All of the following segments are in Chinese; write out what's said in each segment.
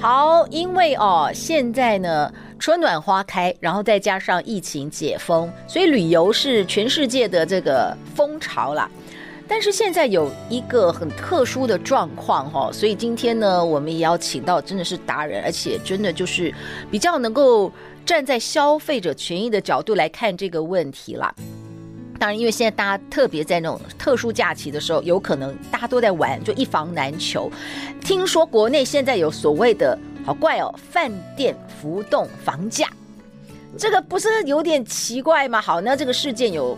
好，因为哦，现在呢，春暖花开，然后再加上疫情解封，所以旅游是全世界的这个风潮啦。但是现在有一个很特殊的状况哈，所以今天呢，我们也要请到真的是达人，而且真的就是比较能够站在消费者权益的角度来看这个问题啦。当然，因为现在大家特别在那种特殊假期的时候，有可能大家都在玩，就一房难求。听说国内现在有所谓的好怪哦，饭店浮动房价，这个不是有点奇怪吗？好，那这个事件有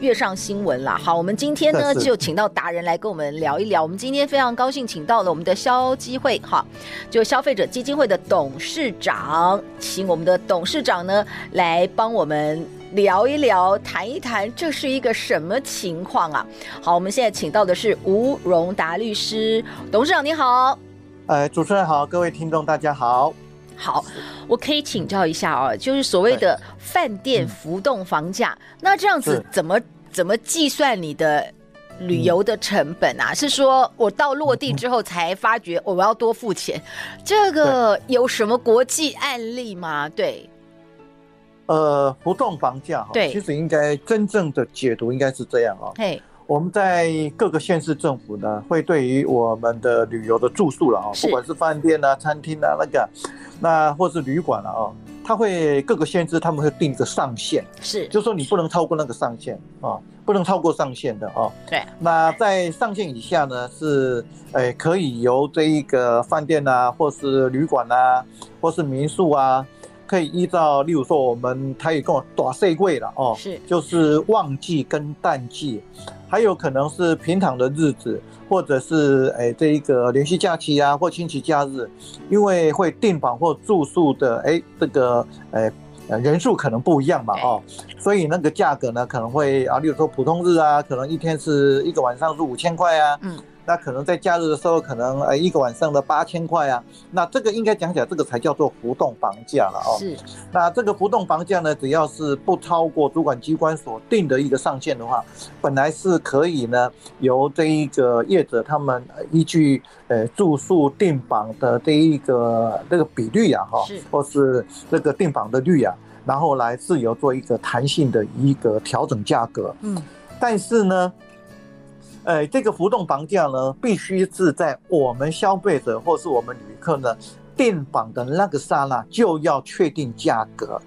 跃上新闻了。好，我们今天呢就请到达人来跟我们聊一聊。我们今天非常高兴请到了我们的消基会哈，就消费者基金会的董事长，请我们的董事长呢来帮我们。聊一聊，谈一谈，这是一个什么情况啊？好，我们现在请到的是吴荣达律师，董事长你好。呃，主持人好，各位听众大家好。好，我可以请教一下啊，就是所谓的饭店浮动房价，嗯、那这样子怎么怎么计算你的旅游的成本啊？嗯、是说我到落地之后才发觉我要多付钱？这个有什么国际案例吗？对。呃，不动房价哈，其实应该真正的解读应该是这样啊。嘿，我们在各个县市政府呢，会对于我们的旅游的住宿了啊，不管是饭店啊、餐厅啊那个，那或是旅馆了啊，它会各个县市他们会定一个上限，是，就是说你不能超过那个上限啊，不能超过上限的啊。对，那在上限以下呢，是诶可以由这一个饭店啊，或是旅馆啊，或是民宿啊。可以依照，例如说，我们他也跟我大细柜了哦，是，就是旺季跟淡季，还有可能是平常的日子，或者是哎这一个连续假期啊，或亲戚假日，因为会订房或住宿的哎这个哎人数可能不一样嘛哦，所以那个价格呢可能会啊，例如说普通日啊，可能一天是一个晚上是五千块啊，嗯。那可能在假日的时候，可能呃一个晚上的八千块啊，那这个应该讲起来，这个才叫做浮动房价了哦。是。那这个浮动房价呢，只要是不超过主管机关所定的一个上限的话，本来是可以呢由这一个业者他们依据呃住宿订房的这一个这个比率啊哈，或是这个订房的率啊，然后来自由做一个弹性的一个调整价格。嗯。但是呢。呃，这个浮动房价呢，必须是在我们消费者或是我们旅客呢订房的那个刹那就要确定价格。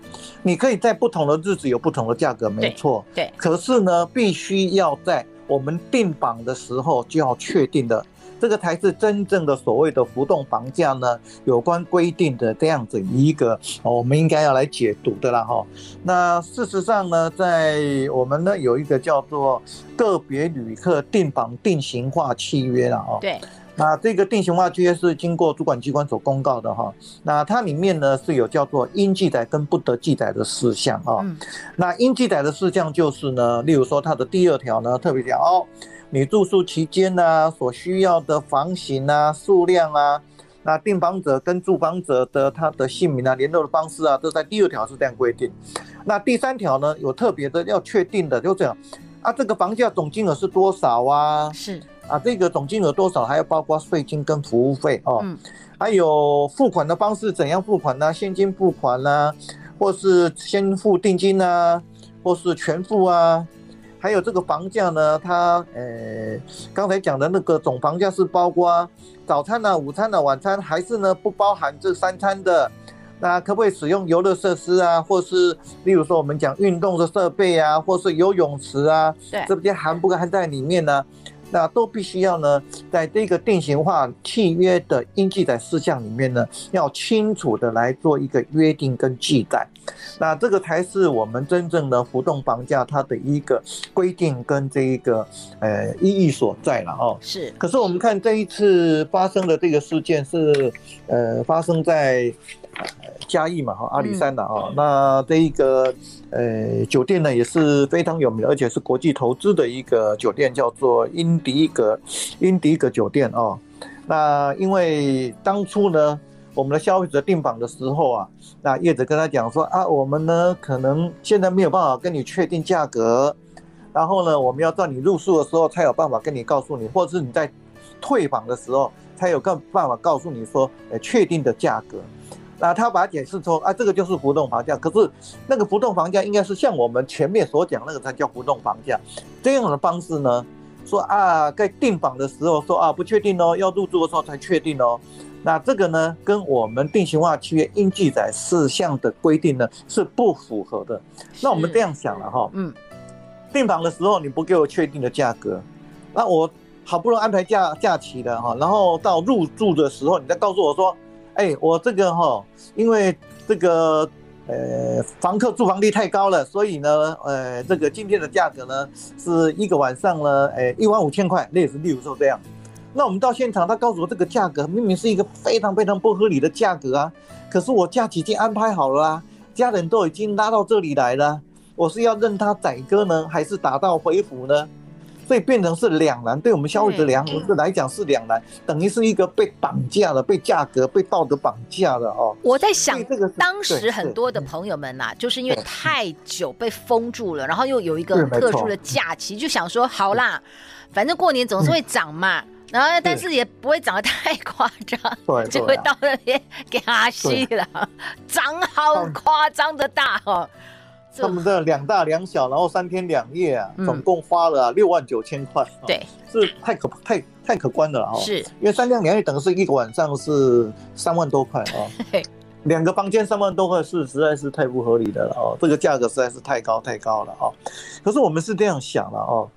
你可以在不同的日子有不同的价格，没错。对。可是呢，必须要在我们订房的时候就要确定的。这个才是真正的所谓的浮动房价呢，有关规定的这样子一个，我们应该要来解读的啦哈。那事实上呢，在我们呢有一个叫做个别旅客订房定型化契约了哦。对。那这个定型化契约是经过主管机关所公告的哈。那它里面呢是有叫做应记载跟不得记载的事项啊。那应记载的事项就是呢，例如说它的第二条呢特别讲哦。你住宿期间呢、啊，所需要的房型啊、数量啊，那订房者跟住房者的他的姓名啊、联络的方式啊，都在第二条是这样规定。那第三条呢，有特别的要确定的，就这样啊，这个房价总金额是多少啊？是啊，这个总金额多少还要包括税金跟服务费哦。嗯。还有付款的方式怎样付款呢、啊？现金付款呢、啊，或是先付定金啊，或是全付啊？还有这个房价呢，它呃，刚才讲的那个总房价是包括早餐呢、啊、午餐呢、啊、晚餐，还是呢不包含这三餐的？那可不可以使用游乐设施啊？或是例如说我们讲运动的设备啊，或是游泳池啊？对，这些含不含在里面呢？那都必须要呢，在这个定型化契约的应记载事项里面呢，要清楚的来做一个约定跟记载。那这个才是我们真正的浮动房价它的一个规定跟这一个呃意义所在了哦。是。可是我们看这一次发生的这个事件是呃发生在。嘉义嘛，哈，阿里山的啊，那这一个呃酒店呢也是非常有名，而且是国际投资的一个酒店，叫做英迪格，英迪格酒店啊。那因为当初呢，我们的消费者订房的时候啊，那业者跟他讲说啊，我们呢可能现在没有办法跟你确定价格，然后呢，我们要到你入住的时候才有办法跟你告诉你，或者是你在退房的时候才有个办法告诉你说，呃，确定的价格。那他把它解释说啊，这个就是浮动房价。可是那个浮动房价应该是像我们前面所讲那个才叫浮动房价。这样的方式呢，说啊，在订房的时候说啊不确定哦，要入住的时候才确定哦。那这个呢，跟我们定型化契约应记载事项的规定呢是不符合的。那我们这样想了哈，嗯，订房的时候你不给我确定的价格，那我好不容易安排假假期的哈，然后到入住的时候你再告诉我说。哎，我这个哈，因为这个呃，房客住房率太高了，所以呢，呃，这个今天的价格呢，是一个晚上呢，哎，一万五千块，类似例如说这样。那我们到现场，他告诉我这个价格明明是一个非常非常不合理的价格啊，可是我假期已经安排好了啊，家人都已经拉到这里来了，我是要任他宰割呢，还是打道回府呢？所以变成是两难，对我们消费者两来讲是两难，等于是一个被绑架了，被价格、被道德绑架了哦。我在想，这个当时很多的朋友们呐、啊，就是因为太久被封住了，然后又有一个特殊的假期，就想说好啦，反正过年总是会涨嘛，然后但是也不会涨得太夸张，就会到那边给他吸了，涨好夸张的大哦。他们的两大两小，然后三天两夜啊，总共花了六万九千块，对，是太可太太可观的了哦。是，因为三天两夜等于是一个晚上是三万多块啊，两个房间三万多块是实在是太不合理的了哦，这个价格实在是太高太高了哦。可是我们是这样想了哦。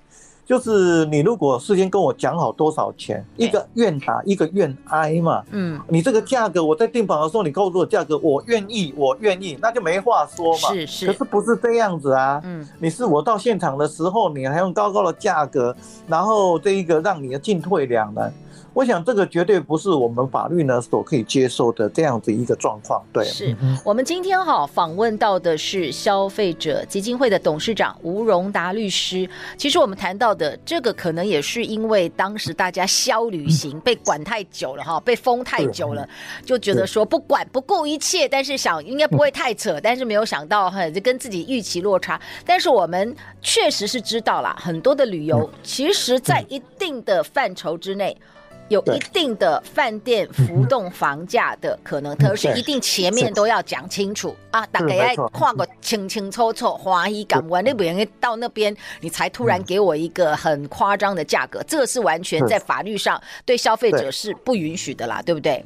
就是你如果事先跟我讲好多少钱，一个愿打一个愿挨嘛。嗯，你这个价格我在订房的时候你告诉我价格，我愿意我愿意，那就没话说嘛。是是。可是不是这样子啊？嗯，你是我到现场的时候，你还用高高的价格，然后这一个让你的进退两难。我想这个绝对不是我们法律呢所可以接受的这样子一个状况。对，是我们今天哈访问到的是消费者基金会的董事长吴荣达律师。其实我们谈到的这个，可能也是因为当时大家消旅行被管太久了哈，被封太久了，就觉得说不管不顾一切，但是想应该不会太扯，但是没有想到哈，就跟自己预期落差。但是我们确实是知道了很多的旅游，其实在一定的范畴之内。有一定的饭店浮动房价的可能，可是一定前面都要讲清楚。啊，大概要跨个清清楚楚，华裔港湾那边到那边，你才突然给我一个很夸张的价格，这个是完全在法律上对消费者是不允许的啦，对。不对？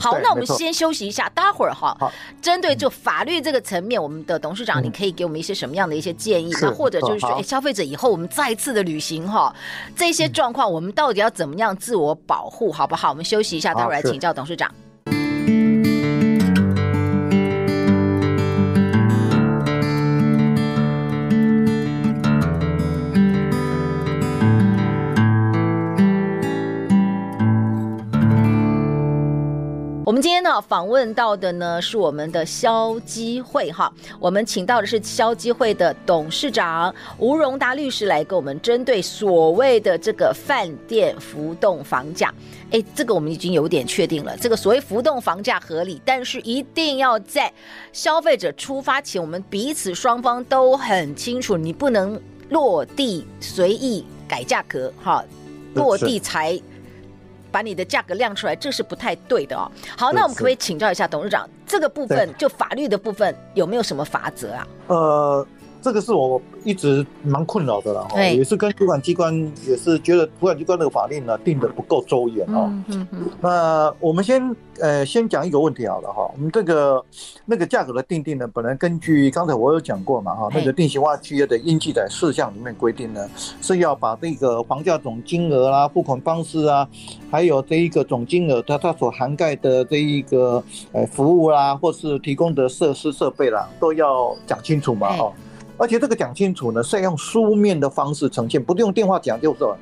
好，那我们先休息一下，待会儿哈，针对就法律这个层面，我们的董事长，你可以给我们一些什么样的一些建议？那或者就是说，哎，消费者以后我们再次的旅行哈，这些状况我们到底要怎么样自我保？保护好不好？我们休息一下，待会儿来请教董事长。我访问到的呢是我们的消基会哈，我们请到的是消基会的董事长吴荣达律师来跟我们针对所谓的这个饭店浮动房价，哎，这个我们已经有点确定了，这个所谓浮动房价合理，但是一定要在消费者出发前，我们彼此双方都很清楚，你不能落地随意改价格哈，落地才。把你的价格亮出来，这是不太对的哦。好，那我们可不可以请教一下董事长，这个部分就法律的部分有没有什么法则啊？呃，这个是我一直蛮困扰的了哈，也是跟主管机关也是觉得主管机关那个法令呢定的不够周延哦。嗯嗯。那我们先呃先讲一个问题好了哈，我们这个那个价格的定定呢，本来根据刚才我有讲过嘛哈，那个定型化契约的应记载事项里面规定呢，是要把这个房价总金额啦、付款方式啊，还有这一个总金额它它所涵盖的这一个呃服务啦，或是提供的设施设备啦，都要讲清楚嘛哈。而且这个讲清楚呢，是要用书面的方式呈现，不是用电话讲就是了，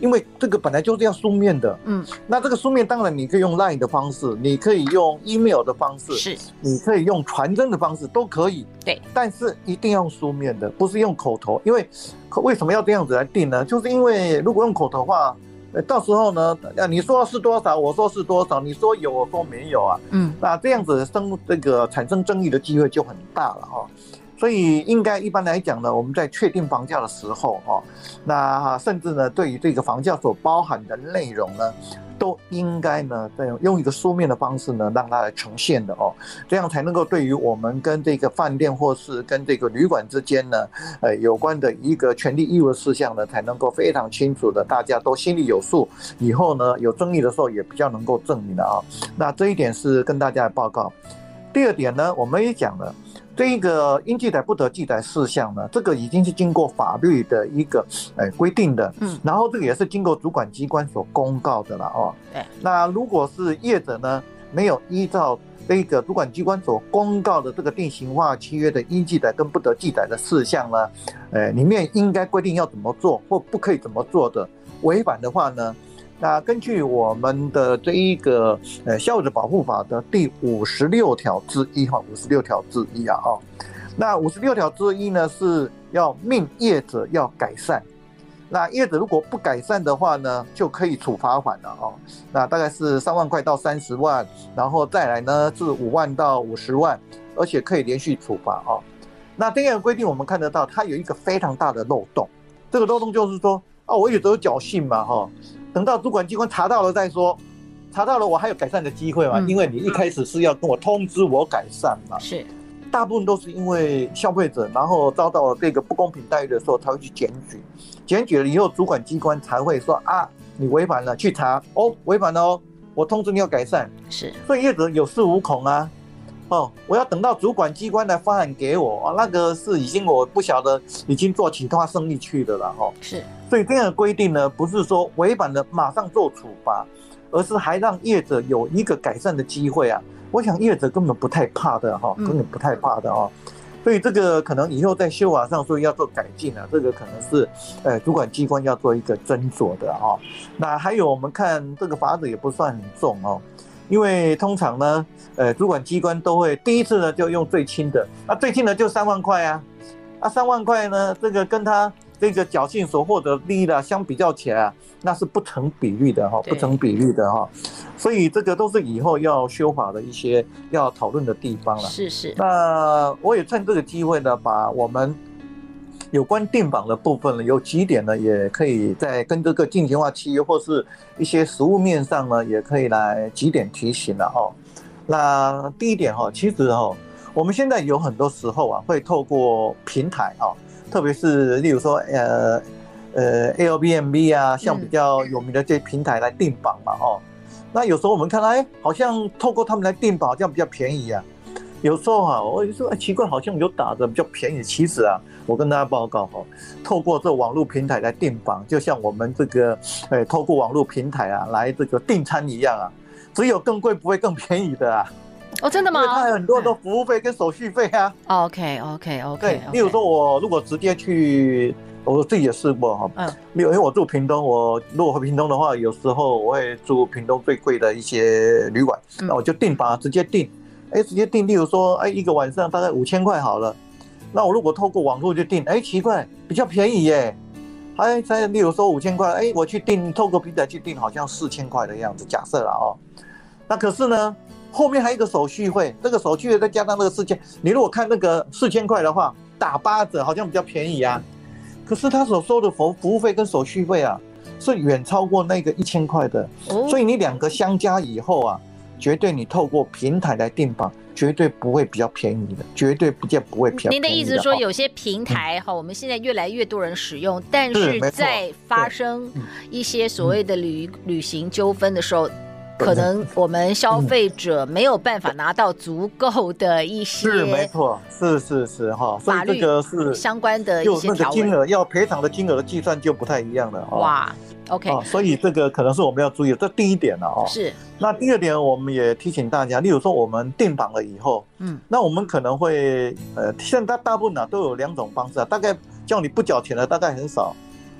因为这个本来就是要书面的。嗯，那这个书面当然你可以用 Line 的方式，你可以用 email 的方式，是，你可以用传真的方式都可以。对，但是一定要用书面的，不是用口头。因为为什么要这样子来定呢？就是因为如果用口头的话，到时候呢，你说是多少，我说是多少，你说有，我说没有啊。嗯，那这样子生这个产生争议的机会就很大了哈。所以应该一般来讲呢，我们在确定房价的时候，哈，那甚至呢，对于这个房价所包含的内容呢，都应该呢，这样用一个书面的方式呢，让它来呈现的哦，这样才能够对于我们跟这个饭店或是跟这个旅馆之间呢，呃，有关的一个权利义务的事项呢，才能够非常清楚的，大家都心里有数，以后呢，有争议的时候也比较能够证明的啊。那这一点是跟大家报告。第二点呢，我们也讲了。这一个应记载不得记载事项呢，这个已经是经过法律的一个诶规定的，嗯，然后这个也是经过主管机关所公告的了哦。对，那如果是业者呢，没有依照这个主管机关所公告的这个定型化契约的应记载跟不得记载的事项呢，诶，里面应该规定要怎么做或不可以怎么做的，违反的话呢？那根据我们的这一个呃消费者保护法的第五十六条之一哈，五十六条之一啊哈，那五十六条之一呢是要命业者要改善，那业者如果不改善的话呢，就可以处罚款了哦，那大概是三万块到三十万，然后再来呢是五万到五十万，而且可以连续处罚哦。那这样的规定我们看得到，它有一个非常大的漏洞，这个漏洞就是说啊，我有得有侥幸嘛哈。等到主管机关查到了再说，查到了我还有改善的机会嘛？因为你一开始是要跟我通知我改善嘛。是，大部分都是因为消费者然后遭到了这个不公平待遇的时候，才会去检举，检举了以后，主管机关才会说啊，你违反了，去查哦，违反了哦，我通知你要改善。是，所以业者有恃无恐啊。哦，我要等到主管机关来发函给我啊，那个是已经我不晓得已经做其他生意去的了哈。是，所以这样的规定呢，不是说违反了马上做处罚，而是还让业者有一个改善的机会啊。我想业者根本不太怕的哈，根本不太怕的哦。所以这个可能以后在修法上说要做改进啊，这个可能是呃主管机关要做一个斟酌的哈。那还有我们看这个法子也不算很重哦。因为通常呢，呃，主管机关都会第一次呢就用最轻的，啊，最轻的就三万块啊，啊，三万块呢，这个跟他这个侥幸所获得利益的相比较起来啊，那是不成比例的哈，不成比例的哈，所以这个都是以后要修法的一些要讨论的地方了。是是。那我也趁这个机会呢，把我们。有关定榜的部分呢，有几点呢，也可以在跟这个定型化契约或是一些实物面上呢，也可以来几点提醒了哈。那第一点哈，其实哈，我们现在有很多时候啊，会透过平台啊，特别是例如说呃呃 Airbnb 啊，像比较有名的这些平台来订房嘛哦。那有时候我们看到哎，好像透过他们来订房，好像比较便宜啊。有时候啊，我就说哎，奇怪，好像有打折比较便宜。其实啊，我跟大家报告哈，透过这网络平台来订房，就像我们这个哎，透过网络平台啊来这个订餐一样啊，只有更贵不会更便宜的啊。哦，真的吗？因为它有很多的服务费跟手续费啊。OK OK OK。对，例如说我如果直接去，我自己也试过哈。嗯。因为我住屏东，我如果回屏东的话，有时候我会住屏东最贵的一些旅馆，那我就订房直接订。哎，直接订，例如说，哎，一个晚上大概五千块好了。那我如果透过网络就订，哎，奇怪，比较便宜耶。哎，再例如说五千块，哎，我去订，透过平台去订，好像四千块的样子，假设了哦。那可是呢，后面还有一个手续费，这个手续费再加上那个四千，你如果看那个四千块的话，打八折，好像比较便宜啊。可是他所收的服服务费跟手续费啊，是远超过那个一千块的。所以你两个相加以后啊。绝对你透过平台来订房，绝对不会比较便宜的，绝对不见不会便宜。您的意思是说，有些平台哈，我们现在越来越多人使用，但是在发生一些所谓的旅旅行纠纷的时候。可能我们消费者没有办法拿到足够的一些，是没错，是是是哈，所以这个是相关的一些条金额要赔偿的金额的计算就不太一样了。哇，OK，所以这个可能是我们要注意的，这第一点了哦。是。那第二点，我们也提醒大家，例如说我们定房了以后，嗯，那我们可能会呃，现在大部分呢都有两种方式啊，大概叫你不缴钱的大概很少。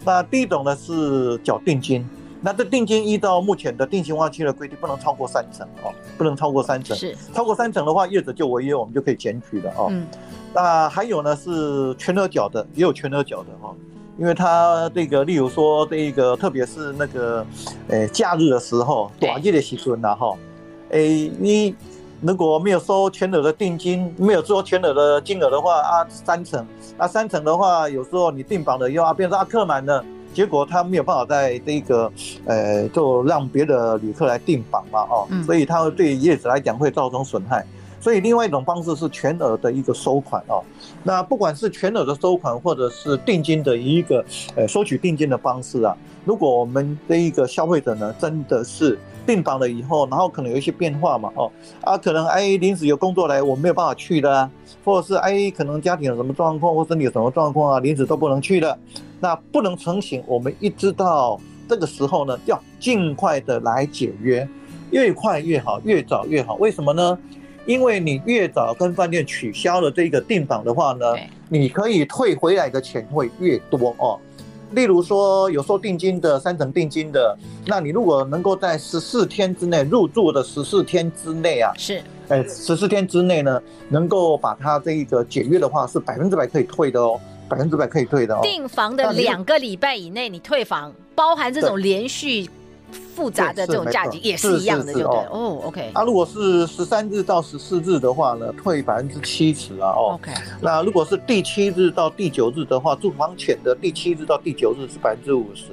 那第一种呢是缴定金。那这定金依照目前的定型化契约的规定，不能超过三成哦，不能超过三成。是超过三成的话，业者就违约，我们就可以检举了哦。嗯。那还有呢，是全额缴的，也有全额缴的哈，因为他这个，例如说这个，特别是那个，诶，假日的时候，短日的时分呐哈，诶，你如果没有收全额的定金，没有收全额的金额的话啊，三成，啊三成的话，有时候你订房了以后啊，变成啊客满了。结果他没有办法在这个，呃，就让别的旅客来订房嘛，哦，所以他对业者来讲会造成损害。所以另外一种方式是全额的一个收款哦。那不管是全额的收款，或者是定金的一个，呃，收取定金的方式啊，如果我们这一个消费者呢，真的是订房了以后，然后可能有一些变化嘛，哦，啊，可能哎临时有工作来，我没有办法去的啊，或者是哎可能家庭有什么状况，或身体有什么状况啊，临时都不能去了。那不能成型，我们一直到这个时候呢，要尽快的来解约，越快越好，越早越好。为什么呢？因为你越早跟饭店取消了这个订房的话呢，你可以退回来的钱会越多哦。例如说有收定金的，三成定金的，那你如果能够在十四天之内入住的十四天之内啊，是，哎，十四天之内呢，能够把它这一个解约的话，是百分之百可以退的哦。百分之百可以退的哦。订房的两个礼拜以内，你退房，包含这种连续复杂的这种假期也是一样的，对不对？哦，OK。那如果是十三日到十四日的话呢，退百分之七十啊。哦，OK。那如果是第七日到第九日的话，住房前的第七日到第九日是百分之五十，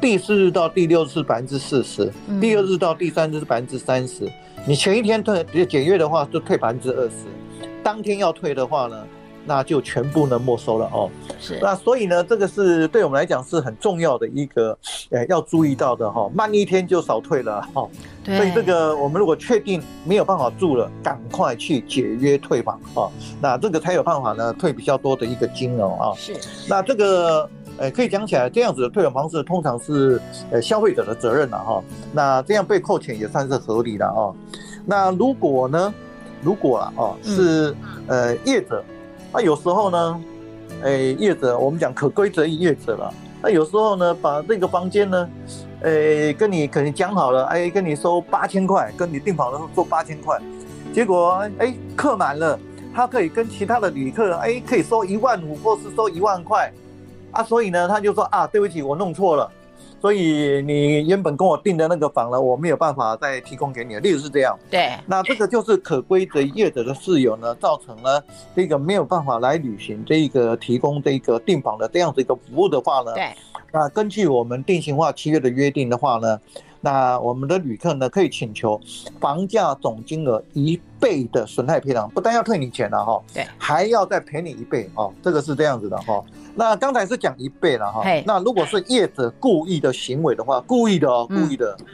第四日到第六日是百分之四十，第二日到第三日是百分之三十。你前一天退解约的话，就退百分之二十。当天要退的话呢？那就全部呢没收了哦。是。那所以呢，这个是对我们来讲是很重要的一个，呃，要注意到的哈。慢一天就少退了哈。对。所以这个我们如果确定没有办法住了，赶快去解约退房啊。那这个才有办法呢退比较多的一个金额啊。是。那这个，呃，可以讲起来，这样子的退款方式通常是呃消费者的责任了哈。那这样被扣钱也算是合理的哦。那如果呢，如果啊，哦，是呃业者。那有时候呢，哎，业者我们讲可规则于业者了。那有时候呢，把这个房间呢，哎，跟你可能讲好了，哎，跟你收八千块，跟你订房的时候收八千块，结果哎客满了，他可以跟其他的旅客哎可以收一万五或是收一万块，啊，所以呢他就说啊，对不起，我弄错了。所以你原本跟我订的那个房呢，我没有办法再提供给你。例如是这样，对，那这个就是可归责业者的室友呢，造成了这个没有办法来履行这个提供这个订房的这样子一个服务的话呢，对，那根据我们定型化契约的约定的话呢，那我们的旅客呢可以请求房价总金额一倍的损害赔偿，不但要退你钱了哈，对，还要再赔你一倍哦，这个是这样子的哈。那刚才是讲一倍了哈，那如果是业者故意的行为的话，故意的哦，故意的，嗯，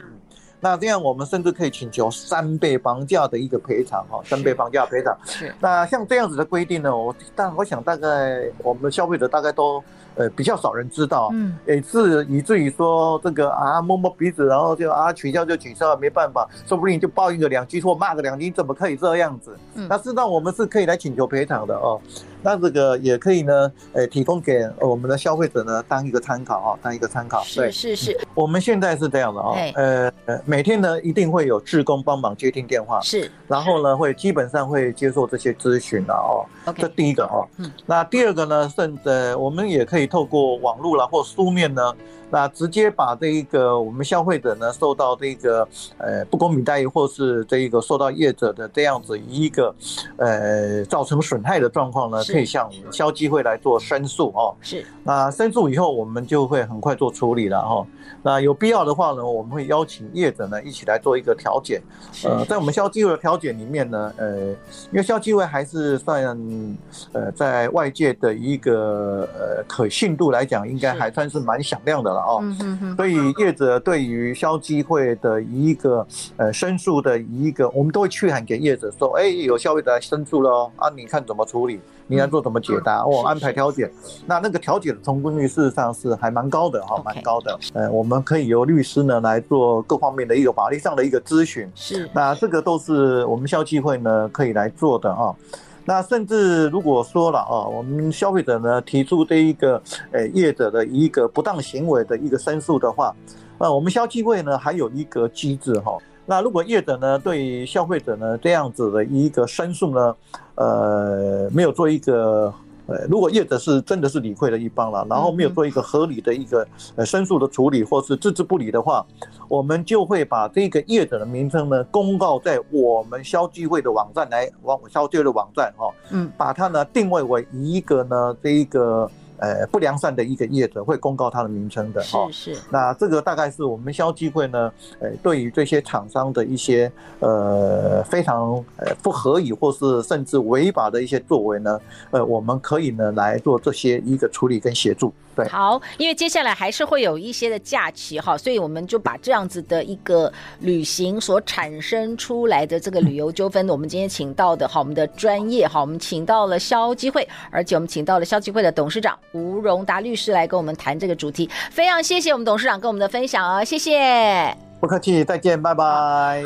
那这样我们甚至可以请求三倍房价的一个赔偿哈，三倍房价赔偿。是，那像这样子的规定呢，我但我想大概我们的消费者大概都。呃，比较少人知道，嗯，也是以至于说这个啊，摸摸鼻子，然后就啊取消就取消，没办法，说不定就报应个两句或骂个两句，怎么可以这样子？嗯，那事实上我们是可以来请求赔偿的哦。那这个也可以呢，呃，提供给我们的消费者呢当一个参考啊，当一个参考。是是是，我们现在是这样的啊，呃呃，每天呢一定会有志工帮忙接听电话，是，然后呢会基本上会接受这些咨询的哦。OK，这第一个哦，嗯，那第二个呢，甚至我们也可以。透过网络啦或书面呢，那直接把这一个我们消费者呢受到这个呃不公平待遇，或是这一个受到业者的这样子一个呃造成损害的状况呢，可以向消基会来做申诉哦。是。那申诉以后，我们就会很快做处理了哈。那有必要的话呢，我们会邀请业者呢一起来做一个调解。呃，在我们消基会的调解里面呢，呃，因为消基会还是算呃在外界的一个呃可信度来讲，应该还算是蛮响亮的了。哦，所以业者对于消基会的一个呃申诉的一个，我们都会去函给业者说，哎，有消费者来申诉了哦，啊，你看怎么处理？你要做怎么解答？我安排调解。那那个调解的成功率事实上是还蛮高的哈，蛮高的。呃，我们可以由律师呢来做各方面的一个法律上的一个咨询。是，那这个都是我们消基会呢可以来做的哈。那甚至如果说了啊，我们消费者呢提出这一个呃业者的一个不当行为的一个申诉的话，那我们消基会呢还有一个机制哈。那如果业者呢对消费者呢这样子的一个申诉呢，呃，没有做一个。呃，如果业者是真的是理亏了一方了，然后没有做一个合理的一个呃申诉的处理，或是置之不理的话，我们就会把这个业者的名称呢公告在我们消基会的网站来，网消基会的网站哈，嗯，把它呢定位为一个呢这一个。呃，不良善的一个业者会公告他的名称的哈，是是。那这个大概是我们消基会呢，呃，对于这些厂商的一些呃非常呃不合理或是甚至违法的一些作为呢，呃，我们可以呢来做这些一个处理跟协助。对，好，因为接下来还是会有一些的假期哈，所以我们就把这样子的一个旅行所产生出来的这个旅游纠纷，我们今天请到的哈，我们的专业哈，我们请到了消基会，而且我们请到了消基会的董事长吴荣达律师来跟我们谈这个主题，非常谢谢我们董事长跟我们的分享哦，谢谢，不客气，再见，拜拜。